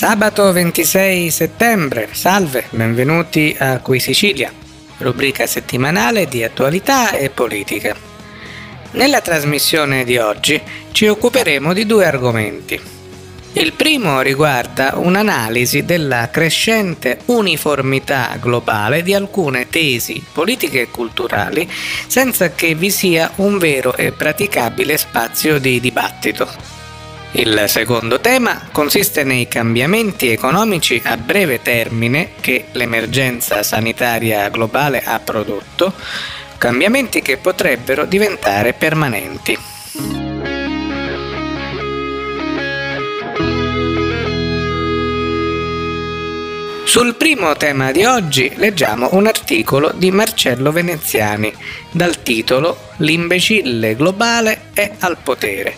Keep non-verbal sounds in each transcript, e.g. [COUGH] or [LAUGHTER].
Sabato 26 settembre, salve, benvenuti a Qui Sicilia, rubrica settimanale di attualità e politica. Nella trasmissione di oggi ci occuperemo di due argomenti. Il primo riguarda un'analisi della crescente uniformità globale di alcune tesi politiche e culturali senza che vi sia un vero e praticabile spazio di dibattito. Il secondo tema consiste nei cambiamenti economici a breve termine che l'emergenza sanitaria globale ha prodotto, cambiamenti che potrebbero diventare permanenti. Sul primo tema di oggi leggiamo un articolo di Marcello Veneziani dal titolo L'imbecille globale è al potere,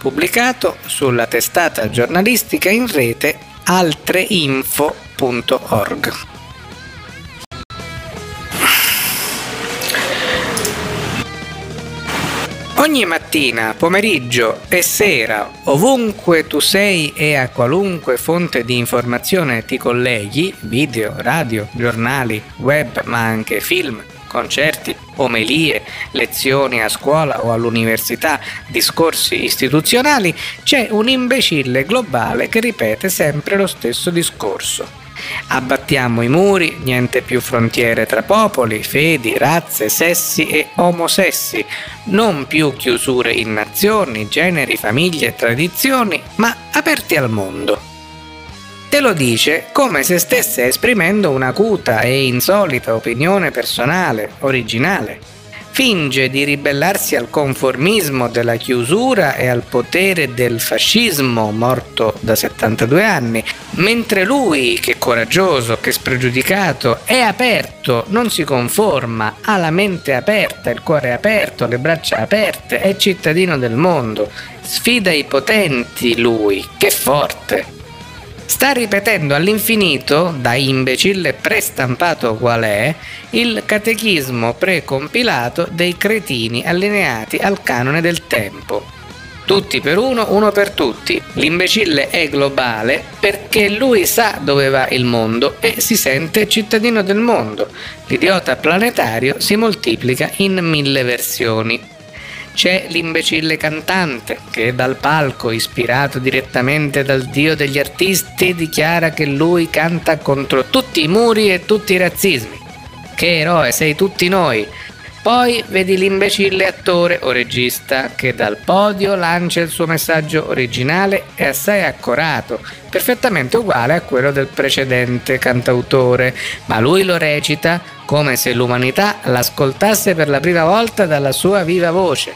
pubblicato sulla testata giornalistica in rete altreinfo.org. Ogni mattina, pomeriggio e sera, ovunque tu sei e a qualunque fonte di informazione ti colleghi, video, radio, giornali, web, ma anche film, concerti, omelie, lezioni a scuola o all'università, discorsi istituzionali, c'è un imbecille globale che ripete sempre lo stesso discorso. Abbattiamo i muri, niente più frontiere tra popoli, fedi, razze, sessi e omosessi, non più chiusure in nazioni, generi, famiglie e tradizioni, ma aperti al mondo. Te lo dice come se stesse esprimendo un'acuta e insolita opinione personale, originale finge di ribellarsi al conformismo della chiusura e al potere del fascismo morto da 72 anni, mentre lui, che coraggioso, che spregiudicato, è aperto, non si conforma, ha la mente aperta, il cuore aperto, le braccia aperte, è cittadino del mondo, sfida i potenti lui, che forte! Sta ripetendo all'infinito, da imbecille prestampato qual è, il catechismo precompilato dei cretini allineati al canone del tempo. Tutti per uno, uno per tutti. L'imbecille è globale perché lui sa dove va il mondo e si sente cittadino del mondo. L'idiota planetario si moltiplica in mille versioni. C'è l'imbecille cantante che dal palco, ispirato direttamente dal dio degli artisti, dichiara che lui canta contro tutti i muri e tutti i razzismi. Che eroe sei tutti noi! Poi vedi l'imbecille attore o regista che dal podio lancia il suo messaggio originale e assai accorato, perfettamente uguale a quello del precedente cantautore, ma lui lo recita come se l'umanità l'ascoltasse per la prima volta dalla sua viva voce.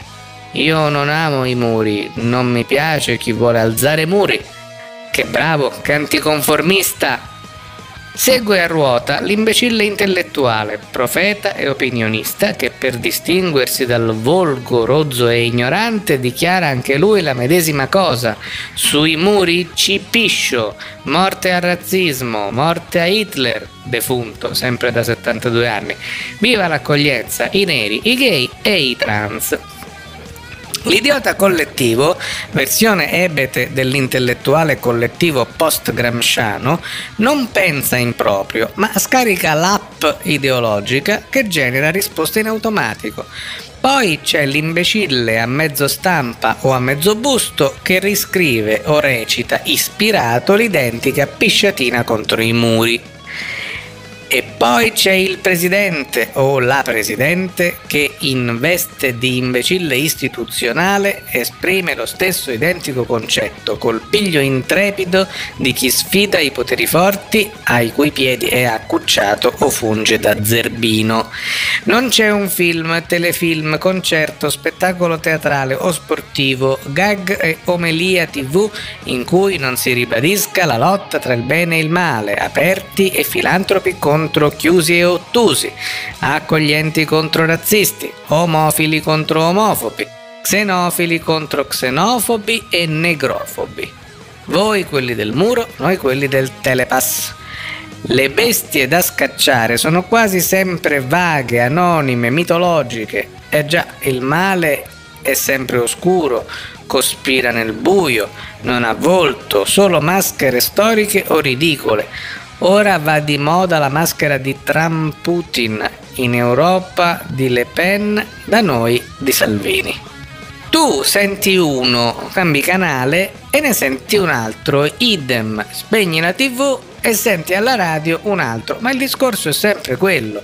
Io non amo i muri, non mi piace chi vuole alzare muri. Che bravo, che anticonformista! Segue a ruota l'imbecille intellettuale, profeta e opinionista che per distinguersi dal volgo rozzo e ignorante dichiara anche lui la medesima cosa. Sui muri cipiscio, morte al razzismo, morte a Hitler, defunto, sempre da 72 anni. Viva l'accoglienza, i neri, i gay e i trans. [LAUGHS] L'idiota collettivo, versione ebete dell'intellettuale collettivo post-gramsciano, non pensa in proprio, ma scarica l'app ideologica che genera risposte in automatico. Poi c'è l'imbecille a mezzo stampa o a mezzo busto che riscrive o recita ispirato l'identica pisciatina contro i muri. E poi c'è il presidente o la presidente che in veste di imbecille istituzionale esprime lo stesso identico concetto col piglio intrepido di chi sfida i poteri forti ai cui piedi è accucciato o funge da zerbino. Non c'è un film, telefilm, concerto, spettacolo teatrale o sportivo, gag e omelia tv in cui non si ribadisca la lotta tra il bene e il male, aperti e filantropi contro contro chiusi e ottusi, accoglienti contro razzisti, omofili contro omofobi, xenofili contro xenofobi e negrofobi. Voi quelli del muro, noi quelli del telepass. Le bestie da scacciare sono quasi sempre vaghe, anonime, mitologiche. E già, il male è sempre oscuro, cospira nel buio, non ha volto, solo maschere storiche o ridicole. Ora va di moda la maschera di Trump Putin, in Europa di Le Pen, da noi di Salvini. Tu senti uno, cambi canale e ne senti un altro, idem, spegni la tv e senti alla radio un altro, ma il discorso è sempre quello.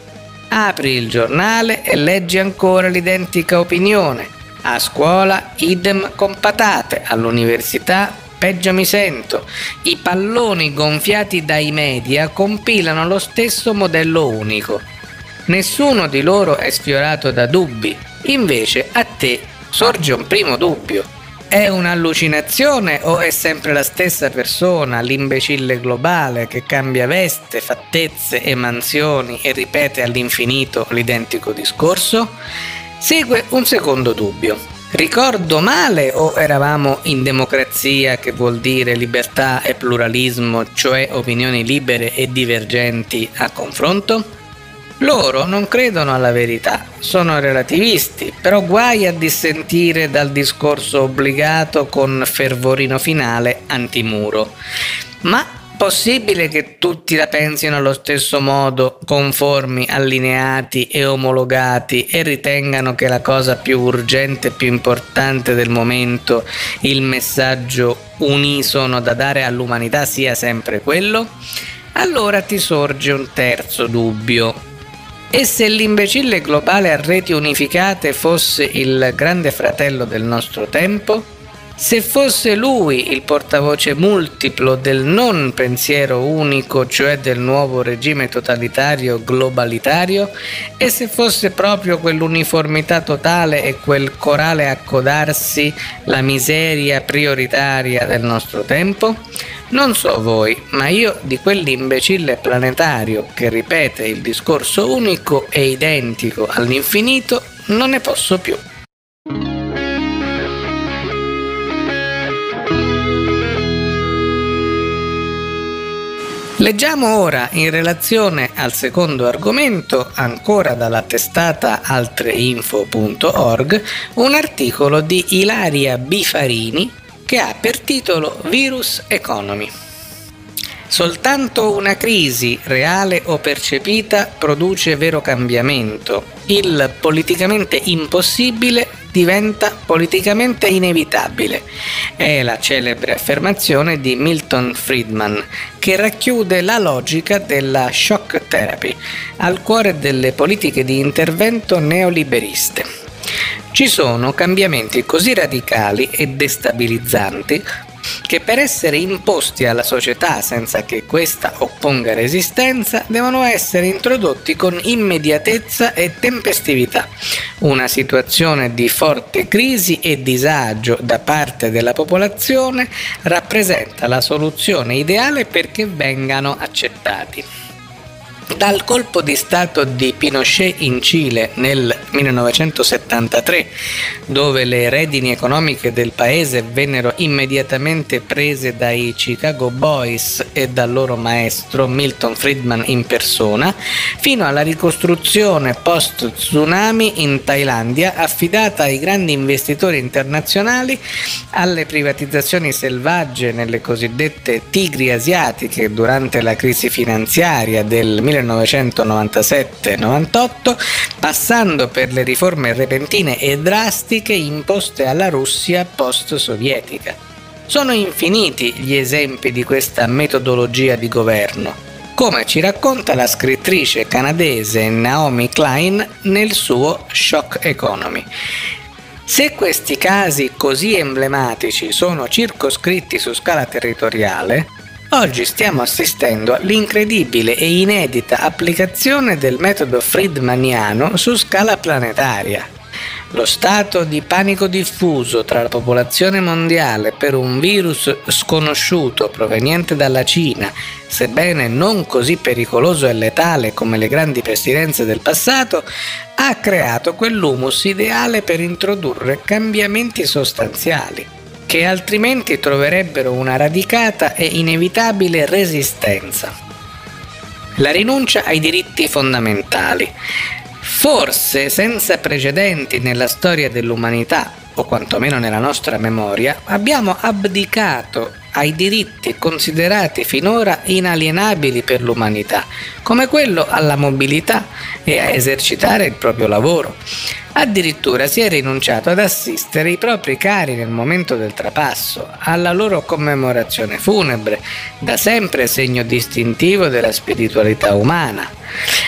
Apri il giornale e leggi ancora l'identica opinione. A scuola idem con patate, all'università peggio mi sento. I palloni gonfiati dai media compilano lo stesso modello unico. Nessuno di loro è sfiorato da dubbi, invece a te sorge un primo dubbio. È un'allucinazione o è sempre la stessa persona, l'imbecille globale che cambia veste, fattezze e mansioni e ripete all'infinito l'identico discorso? Segue un secondo dubbio. Ricordo male o eravamo in democrazia che vuol dire libertà e pluralismo, cioè opinioni libere e divergenti a confronto? Loro non credono alla verità, sono relativisti, però guai a dissentire dal discorso obbligato con fervorino finale antimuro. Ma possibile che tutti la pensino allo stesso modo, conformi, allineati e omologati e ritengano che la cosa più urgente e più importante del momento, il messaggio unisono da dare all'umanità sia sempre quello? Allora ti sorge un terzo dubbio, e se l'imbecille globale a reti unificate fosse il grande fratello del nostro tempo? Se fosse lui il portavoce multiplo del non pensiero unico, cioè del nuovo regime totalitario globalitario, e se fosse proprio quell'uniformità totale e quel corale accodarsi la miseria prioritaria del nostro tempo? Non so voi, ma io di quell'imbecille planetario che ripete il discorso unico e identico all'infinito non ne posso più. Leggiamo ora in relazione al secondo argomento, ancora dalla testata altreinfo.org, un articolo di Ilaria Bifarini che ha per titolo Virus Economy. Soltanto una crisi, reale o percepita, produce vero cambiamento. Il politicamente impossibile diventa politicamente inevitabile. È la celebre affermazione di Milton Friedman che racchiude la logica della shock therapy al cuore delle politiche di intervento neoliberiste. Ci sono cambiamenti così radicali e destabilizzanti che per essere imposti alla società senza che questa opponga resistenza devono essere introdotti con immediatezza e tempestività. Una situazione di forte crisi e disagio da parte della popolazione rappresenta la soluzione ideale perché vengano accettati. Dal colpo di Stato di Pinochet in Cile nel 1973, dove le redini economiche del paese vennero immediatamente prese dai Chicago Boys e dal loro maestro Milton Friedman in persona, fino alla ricostruzione post-tsunami in Thailandia affidata ai grandi investitori internazionali, alle privatizzazioni selvagge nelle cosiddette tigri asiatiche durante la crisi finanziaria del 1973, 1997-98, passando per le riforme repentine e drastiche imposte alla Russia post-sovietica. Sono infiniti gli esempi di questa metodologia di governo, come ci racconta la scrittrice canadese Naomi Klein nel suo Shock Economy. Se questi casi così emblematici sono circoscritti su scala territoriale, Oggi stiamo assistendo all'incredibile e inedita applicazione del metodo friedmaniano su scala planetaria. Lo stato di panico diffuso tra la popolazione mondiale per un virus sconosciuto proveniente dalla Cina, sebbene non così pericoloso e letale come le grandi pestilenze del passato, ha creato quell'humus ideale per introdurre cambiamenti sostanziali che altrimenti troverebbero una radicata e inevitabile resistenza. La rinuncia ai diritti fondamentali. Forse senza precedenti nella storia dell'umanità, o quantomeno nella nostra memoria, abbiamo abdicato ai diritti considerati finora inalienabili per l'umanità, come quello alla mobilità e a esercitare il proprio lavoro. Addirittura si è rinunciato ad assistere i propri cari nel momento del trapasso, alla loro commemorazione funebre, da sempre segno distintivo della spiritualità umana.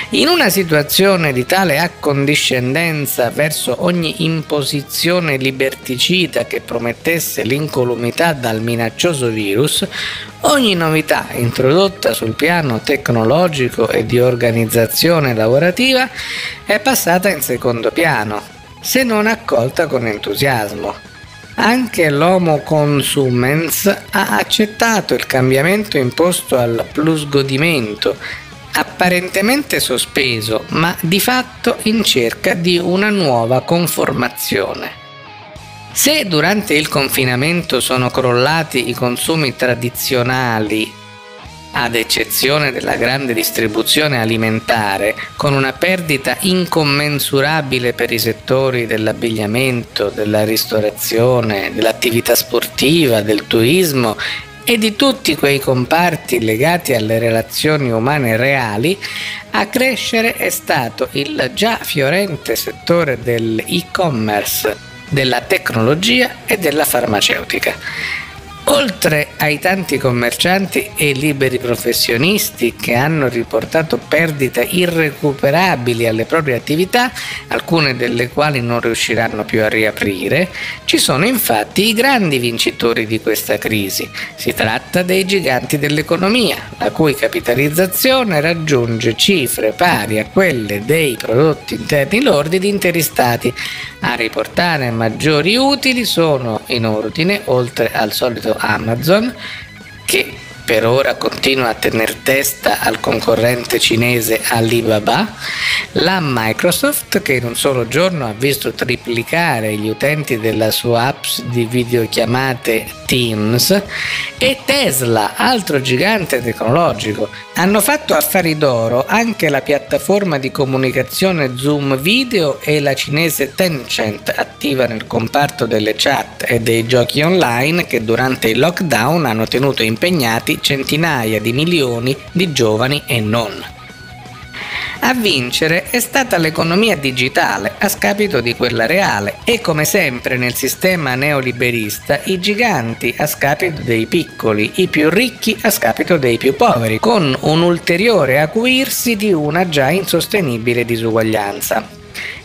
In una situazione di tale accondiscendenza verso ogni imposizione liberticida che promettesse l'incolumità dal minaccioso virus, ogni novità introdotta sul piano tecnologico e di organizzazione lavorativa è passata in secondo piano, se non accolta con entusiasmo. Anche l'Homo consumens ha accettato il cambiamento imposto al plus godimento apparentemente sospeso, ma di fatto in cerca di una nuova conformazione. Se durante il confinamento sono crollati i consumi tradizionali, ad eccezione della grande distribuzione alimentare, con una perdita incommensurabile per i settori dell'abbigliamento, della ristorazione, dell'attività sportiva, del turismo e di tutti quei comparti legati alle relazioni umane reali, a crescere è stato il già fiorente settore dell'e-commerce, della tecnologia e della farmaceutica. Oltre ai tanti commercianti e liberi professionisti che hanno riportato perdite irrecuperabili alle proprie attività, alcune delle quali non riusciranno più a riaprire, ci sono infatti i grandi vincitori di questa crisi. Si tratta dei giganti dell'economia, la cui capitalizzazione raggiunge cifre pari a quelle dei prodotti interni lordi di interi stati. A riportare maggiori utili sono in ordine, oltre al solito Amazon che per ora continua a tener testa al concorrente cinese Alibaba, la Microsoft che in un solo giorno ha visto triplicare gli utenti della sua app di videochiamate Teams e Tesla, altro gigante tecnologico. Hanno fatto affari d'oro anche la piattaforma di comunicazione Zoom Video e la cinese Tencent, attiva nel comparto delle chat e dei giochi online che durante il lockdown hanno tenuto impegnati centinaia di milioni di giovani e non. A vincere è stata l'economia digitale a scapito di quella reale. E come sempre nel sistema neoliberista i giganti a scapito dei piccoli, i più ricchi a scapito dei più poveri, con un ulteriore acuirsi di una già insostenibile disuguaglianza.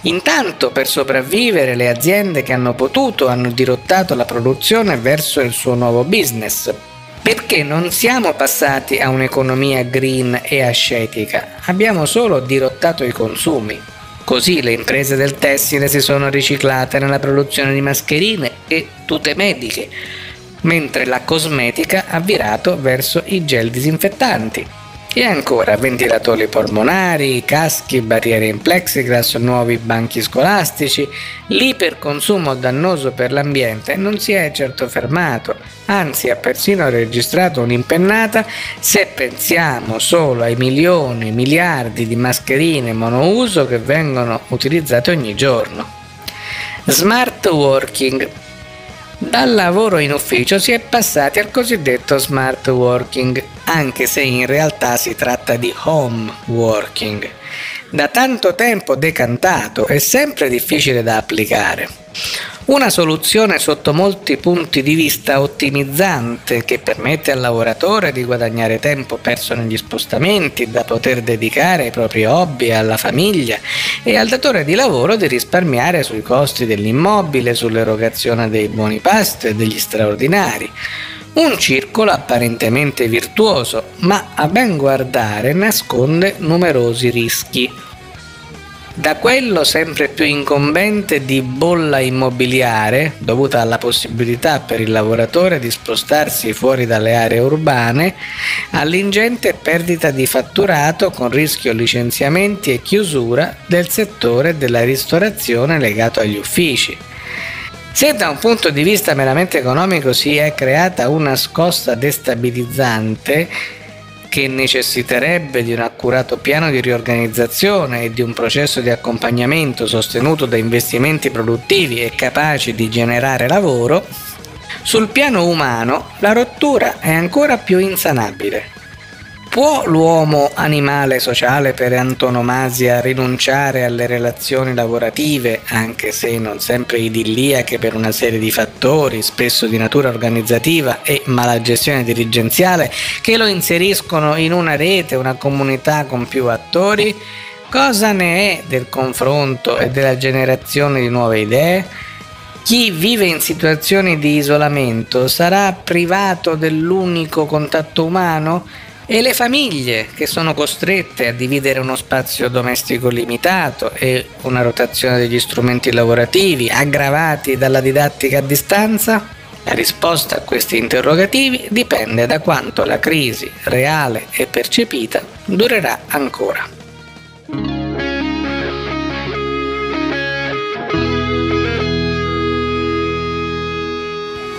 Intanto per sopravvivere le aziende che hanno potuto hanno dirottato la produzione verso il suo nuovo business, perché non siamo passati a un'economia green e ascetica, abbiamo solo dirottato i consumi. Così le imprese del tessile si sono riciclate nella produzione di mascherine e tute mediche, mentre la cosmetica ha virato verso i gel disinfettanti. E ancora ventilatori polmonari, caschi, barriere in plexiglass, nuovi banchi scolastici. L'iperconsumo dannoso per l'ambiente non si è certo fermato, anzi ha persino registrato un'impennata se pensiamo solo ai milioni, miliardi di mascherine monouso che vengono utilizzate ogni giorno. Smart working dal lavoro in ufficio si è passati al cosiddetto smart working, anche se in realtà si tratta di home working, da tanto tempo decantato e sempre difficile da applicare. Una soluzione sotto molti punti di vista ottimizzante che permette al lavoratore di guadagnare tempo perso negli spostamenti, da poter dedicare ai propri hobby e alla famiglia e al datore di lavoro di risparmiare sui costi dell'immobile, sull'erogazione dei buoni pasto e degli straordinari. Un circolo apparentemente virtuoso, ma a ben guardare nasconde numerosi rischi da quello sempre più incombente di bolla immobiliare, dovuta alla possibilità per il lavoratore di spostarsi fuori dalle aree urbane, all'ingente perdita di fatturato con rischio licenziamenti e chiusura del settore della ristorazione legato agli uffici. Se da un punto di vista meramente economico si è creata una scossa destabilizzante, che necessiterebbe di un accurato piano di riorganizzazione e di un processo di accompagnamento sostenuto da investimenti produttivi e capaci di generare lavoro, sul piano umano la rottura è ancora più insanabile. Può l'uomo animale sociale per antonomasia rinunciare alle relazioni lavorative, anche se non sempre idilliache per una serie di fattori, spesso di natura organizzativa e malagestione dirigenziale, che lo inseriscono in una rete, una comunità con più attori? Cosa ne è del confronto e della generazione di nuove idee? Chi vive in situazioni di isolamento sarà privato dell'unico contatto umano? E le famiglie che sono costrette a dividere uno spazio domestico limitato e una rotazione degli strumenti lavorativi aggravati dalla didattica a distanza? La risposta a questi interrogativi dipende da quanto la crisi reale e percepita durerà ancora.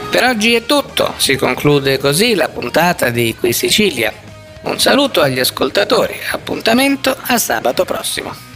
Per oggi è tutto, si conclude così la puntata di Qui Sicilia. Un saluto agli ascoltatori, appuntamento a sabato prossimo.